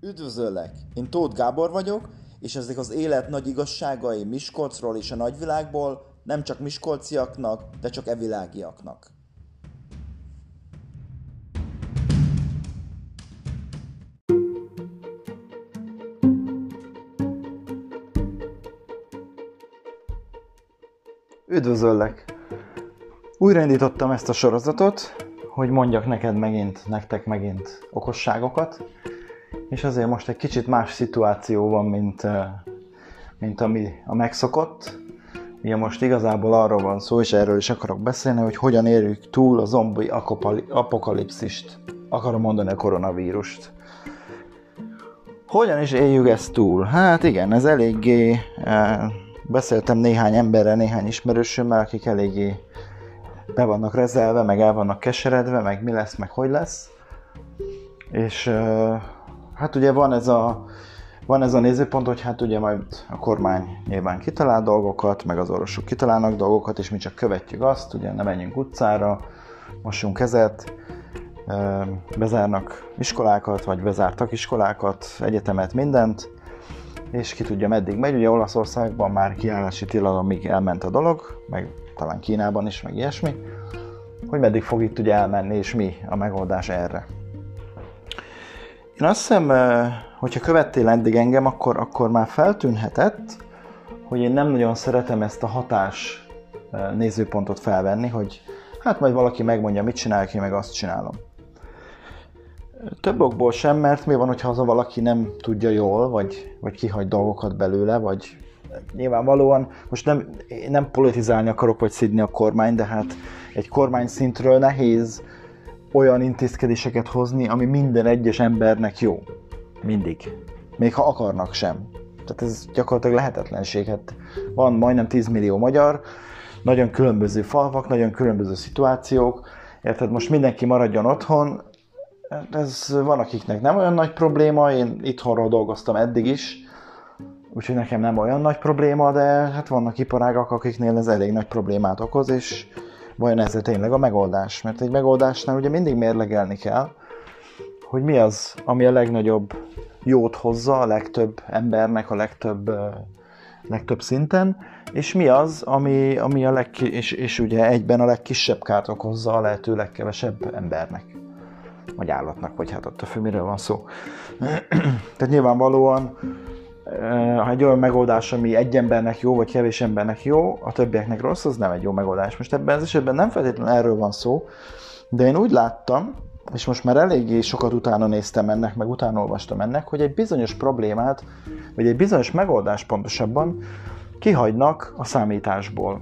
Üdvözöllek! Én Tóth Gábor vagyok, és ezek az élet nagy igazságai Miskolcról és a nagyvilágból nem csak miskolciaknak, de csak evilágiaknak. Üdvözöllek! Újraindítottam ezt a sorozatot, hogy mondjak neked megint, nektek megint okosságokat, és azért most egy kicsit más szituáció van, mint, mint ami a megszokott. Ugye most igazából arról van szó, és erről is akarok beszélni, hogy hogyan érjük túl a zombi apokalipszist. Akarom mondani a koronavírust. Hogyan is éljük ezt túl? Hát igen, ez eléggé... Beszéltem néhány emberrel, néhány ismerősömmel, akik eléggé be vannak rezelve, meg el vannak keseredve, meg mi lesz, meg hogy lesz. És hát ugye van ez a van ez a nézőpont, hogy hát ugye majd a kormány nyilván kitalál dolgokat, meg az orvosok kitalálnak dolgokat, és mi csak követjük azt, ugye nem menjünk utcára, mossunk kezet, bezárnak iskolákat, vagy bezártak iskolákat, egyetemet, mindent, és ki tudja meddig megy. Ugye Olaszországban már kiállási tilalomig elment a dolog, meg talán Kínában is, meg ilyesmi, hogy meddig fog itt ugye elmenni, és mi a megoldás erre. Én azt hiszem, hogyha követtél eddig engem, akkor, akkor már feltűnhetett, hogy én nem nagyon szeretem ezt a hatás nézőpontot felvenni, hogy hát majd valaki megmondja, mit csinálok, én meg azt csinálom. Több okból sem, mert mi van, hogyha az a valaki nem tudja jól, vagy, vagy kihagy dolgokat belőle, vagy nyilvánvalóan most nem, nem politizálni akarok, vagy szidni a kormány, de hát egy kormány szintről nehéz olyan intézkedéseket hozni, ami minden egyes embernek jó. Mindig. Még ha akarnak sem. Tehát ez gyakorlatilag lehetetlenség. Hát van majdnem 10 millió magyar, nagyon különböző falvak, nagyon különböző szituációk, érted, most mindenki maradjon otthon, ez van akiknek nem olyan nagy probléma, én itthonról dolgoztam eddig is, úgyhogy nekem nem olyan nagy probléma, de hát vannak iparágak, akiknél ez elég nagy problémát okoz, és vajon ez tényleg a megoldás? Mert egy megoldásnál ugye mindig mérlegelni kell, hogy mi az, ami a legnagyobb jót hozza a legtöbb embernek a legtöbb, legtöbb szinten, és mi az, ami, ami a leg, és, és ugye egyben a legkisebb kárt okozza a lehető legkevesebb embernek, vagy állatnak, vagy hát a fő miről van szó. Tehát nyilvánvalóan ha egy olyan megoldás, ami egy embernek jó, vagy kevés embernek jó, a többieknek rossz, az nem egy jó megoldás. Most ebben az esetben nem feltétlenül erről van szó, de én úgy láttam, és most már eléggé sokat utána néztem ennek, meg utána olvastam ennek, hogy egy bizonyos problémát, vagy egy bizonyos megoldás pontosabban kihagynak a számításból.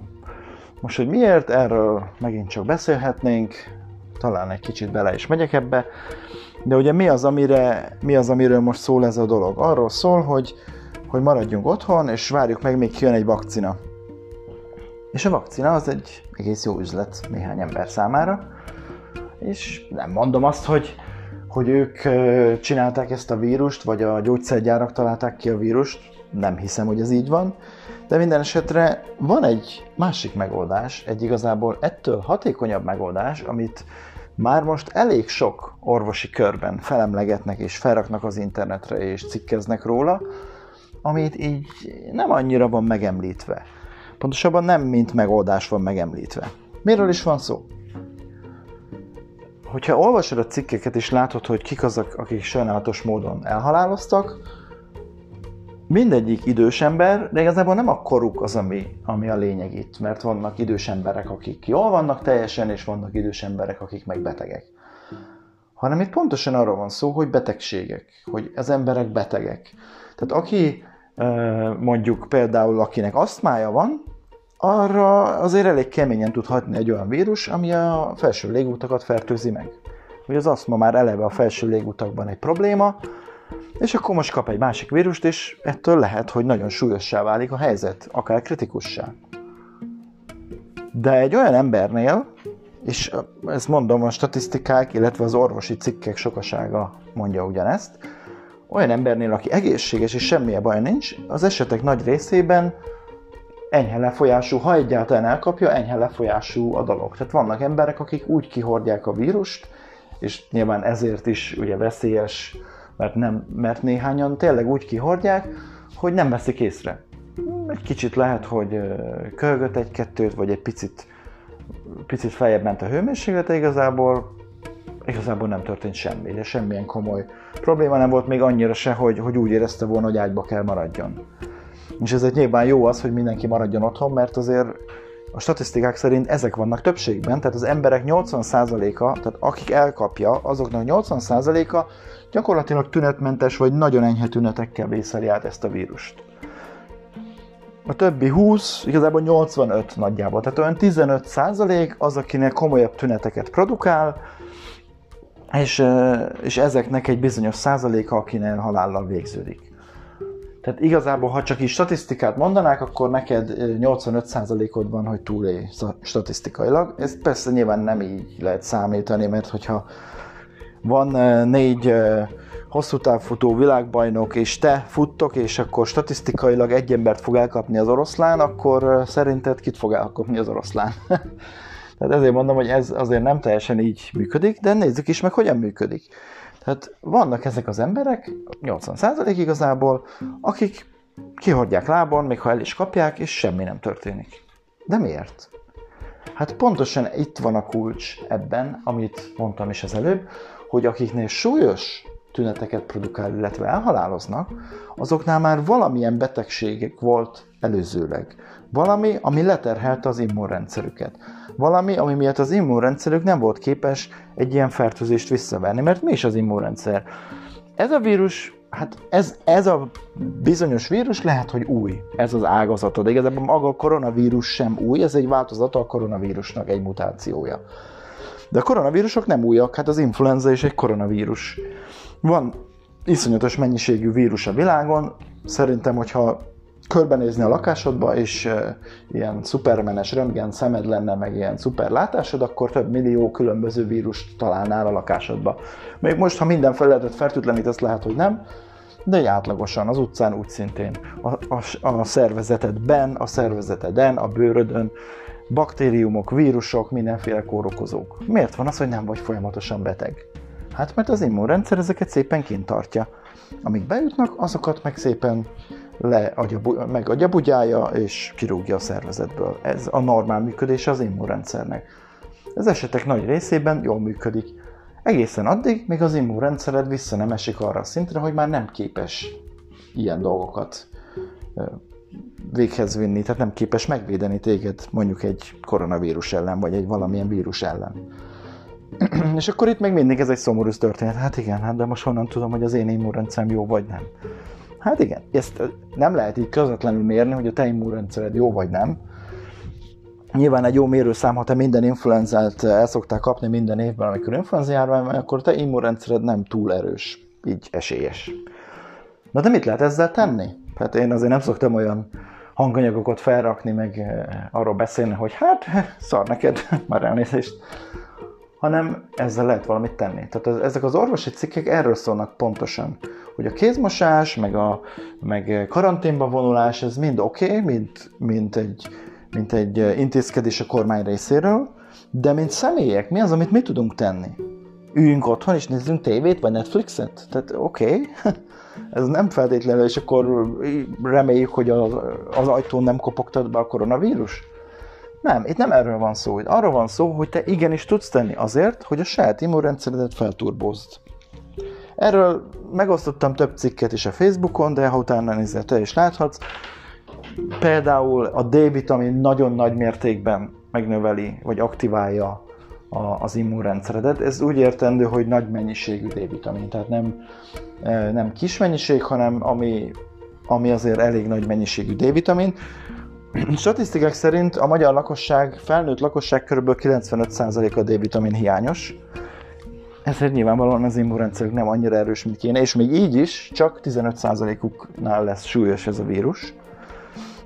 Most, hogy miért, erről megint csak beszélhetnénk, talán egy kicsit bele is megyek ebbe, de ugye mi az, amire, mi az, amiről most szól ez a dolog? Arról szól, hogy, hogy maradjunk otthon, és várjuk meg, még kijön egy vakcina. És a vakcina az egy egész jó üzlet néhány ember számára, és nem mondom azt, hogy, hogy ők csinálták ezt a vírust, vagy a gyógyszergyárak találták ki a vírust, nem hiszem, hogy ez így van, de minden esetre van egy másik megoldás, egy igazából ettől hatékonyabb megoldás, amit már most elég sok orvosi körben felemlegetnek és felraknak az internetre és cikkeznek róla, amit így nem annyira van megemlítve. Pontosabban nem mint megoldás van megemlítve. Miről is van szó? Hogyha olvasod a cikkeket és látod, hogy kik azok, akik sajnálatos módon elhaláloztak, mindegyik idős ember, de igazából nem a koruk az, ami, ami a lényeg itt, mert vannak idős emberek, akik jól vannak teljesen, és vannak idős emberek, akik meg betegek. Hanem itt pontosan arról van szó, hogy betegségek, hogy az emberek betegek. Tehát aki mondjuk például akinek asztmája van, arra azért elég keményen tud hatni egy olyan vírus, ami a felső légutakat fertőzi meg. Ugye az asztma már eleve a felső légutakban egy probléma, és akkor most kap egy másik vírust, és ettől lehet, hogy nagyon súlyossá válik a helyzet, akár kritikussá. De egy olyan embernél, és ezt mondom, a statisztikák, illetve az orvosi cikkek sokasága mondja ugyanezt, olyan embernél, aki egészséges és semmilyen baj nincs, az esetek nagy részében enyhe lefolyású, ha egyáltalán elkapja, enyhe lefolyású a dolog. Tehát vannak emberek, akik úgy kihordják a vírust, és nyilván ezért is ugye veszélyes mert, nem, mert néhányan tényleg úgy kihordják, hogy nem veszik észre. Egy kicsit lehet, hogy kölgött egy-kettőt, vagy egy picit, picit feljebb ment a hőmérséklete igazából, igazából nem történt semmi, de semmilyen komoly probléma nem volt még annyira se, hogy, hogy úgy érezte volna, hogy ágyba kell maradjon. És ezért nyilván jó az, hogy mindenki maradjon otthon, mert azért a statisztikák szerint ezek vannak többségben, tehát az emberek 80%-a, tehát akik elkapja, azoknak 80%-a gyakorlatilag tünetmentes vagy nagyon enyhe tünetekkel vészeli át ezt a vírust. A többi 20, igazából 85 nagyjából, tehát olyan 15 az, akinek komolyabb tüneteket produkál, és, és ezeknek egy bizonyos százaléka, akinek halállal végződik. Tehát igazából, ha csak is statisztikát mondanák, akkor neked 85%-od van, hogy túlélj statisztikailag. Ez persze nyilván nem így lehet számítani, mert hogyha van négy hosszú távfutó világbajnok, és te futtok, és akkor statisztikailag egy embert fog elkapni az oroszlán, akkor szerinted kit fog elkapni az oroszlán? Tehát ezért mondom, hogy ez azért nem teljesen így működik, de nézzük is meg, hogyan működik. Tehát vannak ezek az emberek, 80% igazából, akik kihordják lábon, még ha el is kapják, és semmi nem történik. De miért? Hát pontosan itt van a kulcs ebben, amit mondtam is az előbb, hogy akiknél súlyos tüneteket produkál, illetve elhaláloznak, azoknál már valamilyen betegségek volt előzőleg. Valami, ami leterhelte az immunrendszerüket valami, ami miatt az immunrendszerük nem volt képes egy ilyen fertőzést visszaverni. Mert mi is az immunrendszer? Ez a vírus, hát ez, ez a bizonyos vírus lehet, hogy új, ez az ágazata, de igazából maga a koronavírus sem új, ez egy változata a koronavírusnak, egy mutációja. De a koronavírusok nem újak, hát az influenza is egy koronavírus. Van iszonyatos mennyiségű vírus a világon, szerintem, hogyha körbenézni a lakásodba, és ilyen szupermenes röntgen szemed lenne, meg ilyen szuper látásod, akkor több millió különböző vírust találnál a lakásodba. Még most, ha minden felületet fertőtlenítesz, lehet, hogy nem, de egy átlagosan, az utcán úgy szintén. A, a, a szervezetedben, a szervezeteden, a bőrödön, baktériumok, vírusok, mindenféle kórokozók. Miért van az, hogy nem vagy folyamatosan beteg? Hát mert az immunrendszer ezeket szépen kint tartja. Amik bejutnak, azokat meg szépen le meg agyabugyája és kirúgja a szervezetből. Ez a normál működés az immunrendszernek. Az esetek nagy részében jól működik. Egészen addig, míg az immunrendszered vissza nem esik arra a szintre, hogy már nem képes ilyen dolgokat véghez vinni, tehát nem képes megvédeni téged mondjuk egy koronavírus ellen, vagy egy valamilyen vírus ellen. és akkor itt még mindig ez egy szomorú történet. Hát igen, hát de most honnan tudom, hogy az én immunrendszerem jó vagy nem. Hát igen, ezt nem lehet így közvetlenül mérni, hogy a te immunrendszered jó vagy nem. Nyilván egy jó mérőszám, ha te minden influenzát el szoktál kapni minden évben, amikor influenza járvány van, akkor te immunrendszered nem túl erős, így esélyes. Na de mit lehet ezzel tenni? Hát én azért nem szoktam olyan hanganyagokat felrakni, meg arról beszélni, hogy hát, szar neked, már elnézést, hanem ezzel lehet valamit tenni. Tehát ezek az orvosi cikkek erről szólnak pontosan, hogy a kézmosás, meg, a, meg karanténba vonulás, ez mind oké, okay, mint, mint, egy, mint egy intézkedés a kormány részéről, de mint személyek, mi az, amit mi tudunk tenni? Üljünk otthon és nézzünk tévét, vagy Netflixet? Tehát oké, okay. ez nem feltétlenül, és akkor reméljük, hogy az, az ajtón nem kopogtat be a koronavírus. Nem, itt nem erről van szó. Itt arról van szó, hogy te igenis tudsz tenni azért, hogy a saját immunrendszeredet felturbozd. Erről megosztottam több cikket is a Facebookon, de ha utána nézel, te is láthatsz. Például a D-vitamin nagyon nagy mértékben megnöveli, vagy aktiválja a, az immunrendszeredet. Ez úgy értendő, hogy nagy mennyiségű D-vitamin, tehát nem, e, nem kis mennyiség, hanem ami, ami azért elég nagy mennyiségű D-vitamin. Statisztikák szerint a magyar lakosság, felnőtt lakosság kb. 95% a D-vitamin hiányos, ezért nyilvánvalóan az immunrendszerük nem annyira erős, mint kéne, és még így is csak 15%-uknál lesz súlyos ez a vírus.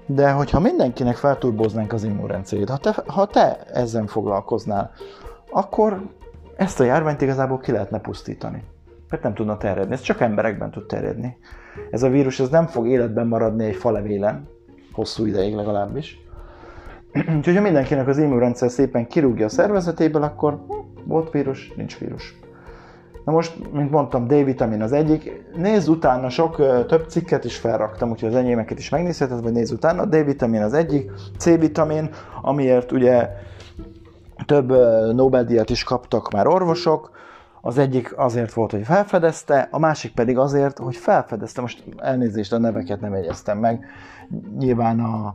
De hogyha mindenkinek felturboznánk az immunrendszerét, ha te, ha te ezzel foglalkoznál, akkor ezt a járványt igazából ki lehetne pusztítani. Mert nem tudna terjedni, ez csak emberekben tud terjedni. Ez a vírus ez nem fog életben maradni egy falevélen, hosszú ideig legalábbis. Úgyhogy ha mindenkinek az immunrendszer szépen kirúgja a szervezetéből, akkor hm, volt vírus, nincs vírus. Na most, mint mondtam, D-vitamin az egyik. Nézz utána, sok több cikket is felraktam, úgyhogy az enyémeket is megnézheted, vagy nézz utána. D-vitamin az egyik, C-vitamin, amiért ugye több Nobel-díjat is kaptak már orvosok, az egyik azért volt, hogy felfedezte, a másik pedig azért, hogy felfedezte. Most elnézést, a neveket nem jegyeztem meg. Nyilván a,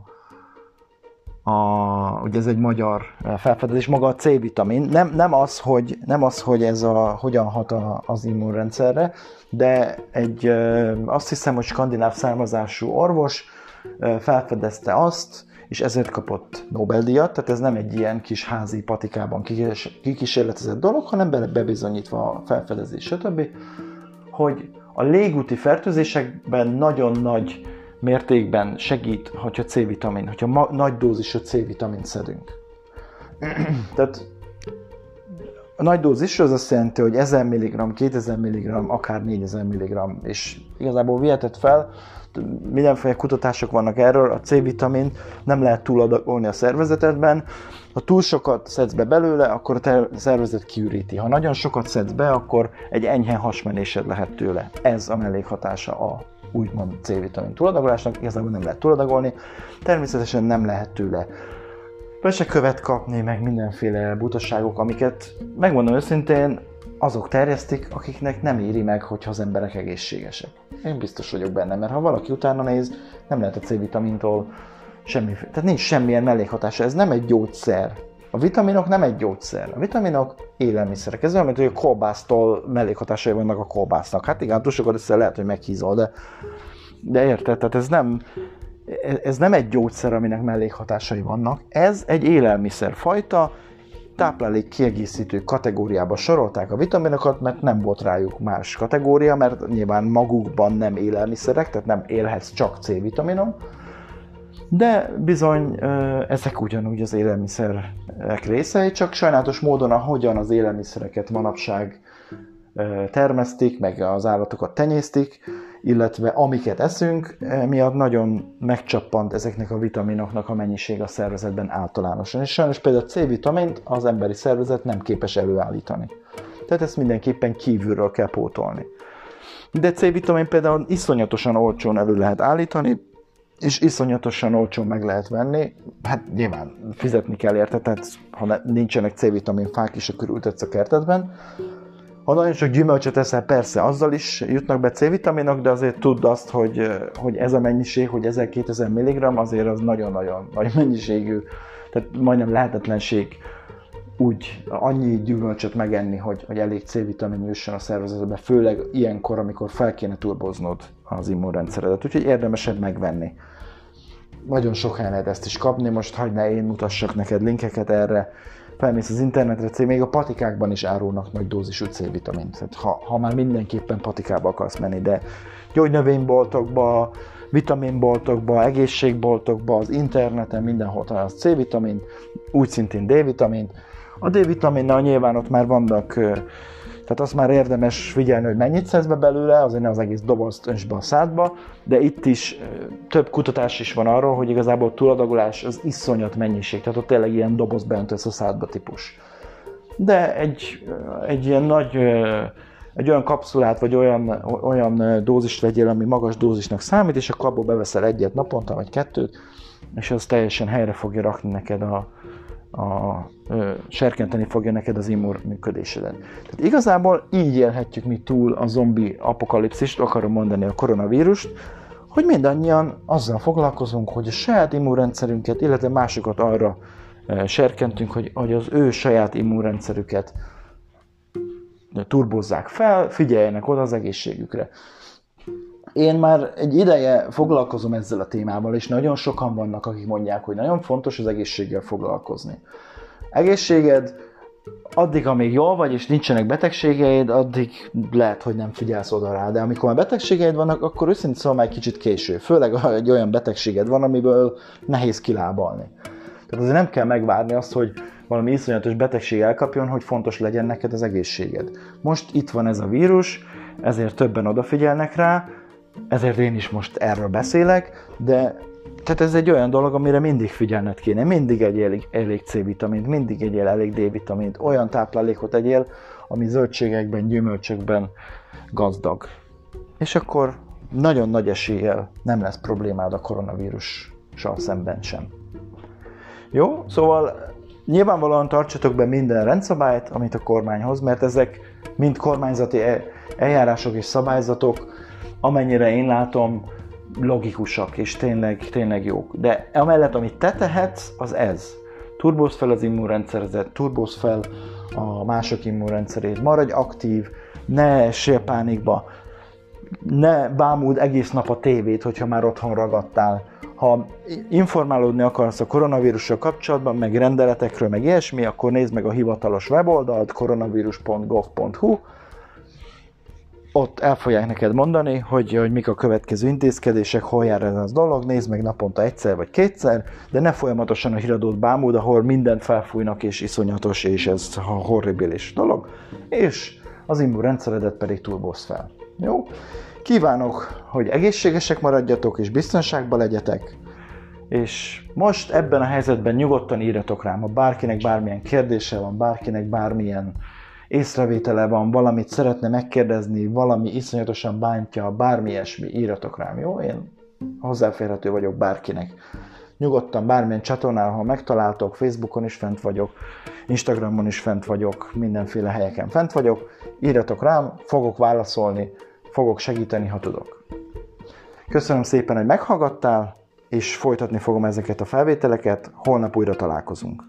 a, ugye ez egy magyar felfedezés, maga a C-vitamin. Nem, nem, az, hogy, nem az, hogy ez a, hogyan hat a, az immunrendszerre, de egy, azt hiszem, hogy skandináv származású orvos felfedezte azt, és ezért kapott Nobel-díjat, tehát ez nem egy ilyen kis házi patikában kikísérletezett dolog, hanem bebizonyítva a felfedezés, stb., hogy a légúti fertőzésekben nagyon nagy mértékben segít, hogyha C-vitamin, hogyha ma- nagy dózisú C-vitamin szedünk. Tehát a nagy dózis az azt jelenti, hogy 1000 mg, 2000 mg, akár 4000 mg, és igazából vihetett fel, mindenféle kutatások vannak erről, a C-vitamin nem lehet túladagolni a szervezetedben, ha túl sokat szedsz be belőle, akkor a szervezet kiüríti. Ha nagyon sokat szedsz be, akkor egy enyhe hasmenésed lehet tőle. Ez a mellékhatása a úgymond C-vitamin túladagolásnak, igazából nem lehet túladagolni, természetesen nem lehet tőle követ kapni, meg mindenféle butaságok, amiket megmondom őszintén, azok terjesztik, akiknek nem éri meg, hogyha az emberek egészségesek. Én biztos vagyok benne, mert ha valaki utána néz, nem lehet a C-vitamintól semmi, tehát nincs semmilyen mellékhatása, ez nem egy gyógyszer. A vitaminok nem egy gyógyszer. A vitaminok élelmiszerek. Ez olyan, mint hogy a kolbásztól mellékhatásai vannak a kolbásznak. Hát igen, túl sokat össze lehet, hogy meghízol, de, de érted? Tehát ez nem, ez nem egy gyógyszer, aminek mellékhatásai vannak. Ez egy élelmiszerfajta, táplálék kiegészítő kategóriába sorolták a vitaminokat, mert nem volt rájuk más kategória, mert nyilván magukban nem élelmiszerek, tehát nem élhetsz csak C-vitaminon, de bizony ezek ugyanúgy az élelmiszerek részei, csak sajnálatos módon ahogyan az élelmiszereket manapság termesztik, meg az állatokat tenyésztik, illetve amiket eszünk, miatt nagyon megcsappant ezeknek a vitaminoknak a mennyiség a szervezetben általánosan. És sajnos például a C-vitamint az emberi szervezet nem képes előállítani. Tehát ezt mindenképpen kívülről kell pótolni. De C-vitamin például iszonyatosan olcsón elő lehet állítani, és iszonyatosan olcsón meg lehet venni. Hát nyilván fizetni kell érte, tehát ha nincsenek C-vitamin fák is, akkor ültetsz a kertedben, ha nagyon sok gyümölcsöt eszel, persze azzal is jutnak be C-vitaminok, de azért tudd azt, hogy, hogy ez a mennyiség, hogy 1000-2000 mg azért az nagyon-nagyon nagy mennyiségű, tehát majdnem lehetetlenség úgy annyi gyümölcsöt megenni, hogy, hogy elég C-vitamin jusson a szervezetbe, főleg ilyenkor, amikor fel kéne turboznod az immunrendszeredet, úgyhogy érdemesebb megvenni. Nagyon sok helyen lehet ezt is kapni, most hagyd ne én mutassak neked linkeket erre, felmész az internetre, még a patikákban is árulnak nagy dózisú C-vitamint. Tehát ha, ha már mindenképpen patikába akarsz menni, de gyógynövényboltokba, vitaminboltokba, egészségboltokba, az interneten, mindenhol találsz C-vitamint, úgy szintén D-vitamint. A D-vitaminnal nyilván ott már vannak tehát azt már érdemes figyelni, hogy mennyit szedsz be belőle, azért ne az egész dobozt önts be a szádba, de itt is több kutatás is van arról, hogy igazából a túladagolás az iszonyat mennyiség, tehát ott tényleg ilyen doboz beöntesz a szádba típus. De egy, egy ilyen nagy, egy olyan kapszulát, vagy olyan, olyan dózist vegyél, ami magas dózisnak számít, és akkor abból beveszel egyet naponta, vagy kettőt, és az teljesen helyre fogja rakni neked a, a, ö, serkenteni fogja neked az immur működésedet. Tehát igazából így élhetjük mi túl a zombi apokalipszist, akarom mondani a koronavírust, hogy mindannyian azzal foglalkozunk, hogy a saját immunrendszerünket, illetve másokat arra serkentünk, hogy, hogy az ő saját immunrendszerüket turbozzák fel, figyeljenek oda az egészségükre. Én már egy ideje foglalkozom ezzel a témával, és nagyon sokan vannak, akik mondják, hogy nagyon fontos az egészséggel foglalkozni. Egészséged addig, amíg jól vagy, és nincsenek betegségeid, addig lehet, hogy nem figyelsz oda rá. De amikor már betegségeid vannak, akkor őszintén szóval már egy kicsit késő. Főleg, ha egy olyan betegséged van, amiből nehéz kilábalni. Tehát azért nem kell megvárni azt, hogy valami iszonyatos betegség elkapjon, hogy fontos legyen neked az egészséged. Most itt van ez a vírus, ezért többen odafigyelnek rá, ezért én is most erről beszélek, de tehát ez egy olyan dolog, amire mindig figyelned kéne. Mindig egy elég, elég C-vitamint, mindig egyél elég D-vitamint, olyan táplálékot egyél, ami zöldségekben, gyümölcsökben gazdag. És akkor nagyon nagy eséllyel nem lesz problémád a koronavírussal szemben sem. Jó? Szóval nyilvánvalóan tartsatok be minden rendszabályt, amit a kormány hoz, mert ezek mind kormányzati eljárások és szabályzatok, amennyire én látom, logikusak és tényleg, tényleg jók. De amellett, amit te tehetsz, az ez. Turbóz fel az immunrendszeredet, turbóz fel a mások immunrendszerét, maradj aktív, ne essél pánikba, ne bámuld egész nap a tévét, hogyha már otthon ragadtál. Ha informálódni akarsz a koronavírussal kapcsolatban, meg rendeletekről, meg ilyesmi, akkor nézd meg a hivatalos weboldalt koronavírus.gov.hu, ott el fogják neked mondani, hogy, hogy mik a következő intézkedések, hol jár ez az dolog, nézd meg naponta egyszer vagy kétszer, de ne folyamatosan a híradót bámuld, ahol mindent felfújnak és iszonyatos, és ez horribilis dolog, és az immunrendszeredet pedig turbóz fel. Jó? Kívánok, hogy egészségesek maradjatok és biztonságban legyetek, és most ebben a helyzetben nyugodtan írjatok rám, ha bárkinek bármilyen kérdése van, bárkinek bármilyen észrevétele van, valamit szeretne megkérdezni, valami iszonyatosan bántja, bármi ilyesmi, írjatok rám, jó? Én hozzáférhető vagyok bárkinek. Nyugodtan bármilyen csatornán, ha megtaláltok, Facebookon is fent vagyok, Instagramon is fent vagyok, mindenféle helyeken fent vagyok, írjatok rám, fogok válaszolni, fogok segíteni, ha tudok. Köszönöm szépen, hogy meghallgattál, és folytatni fogom ezeket a felvételeket, holnap újra találkozunk.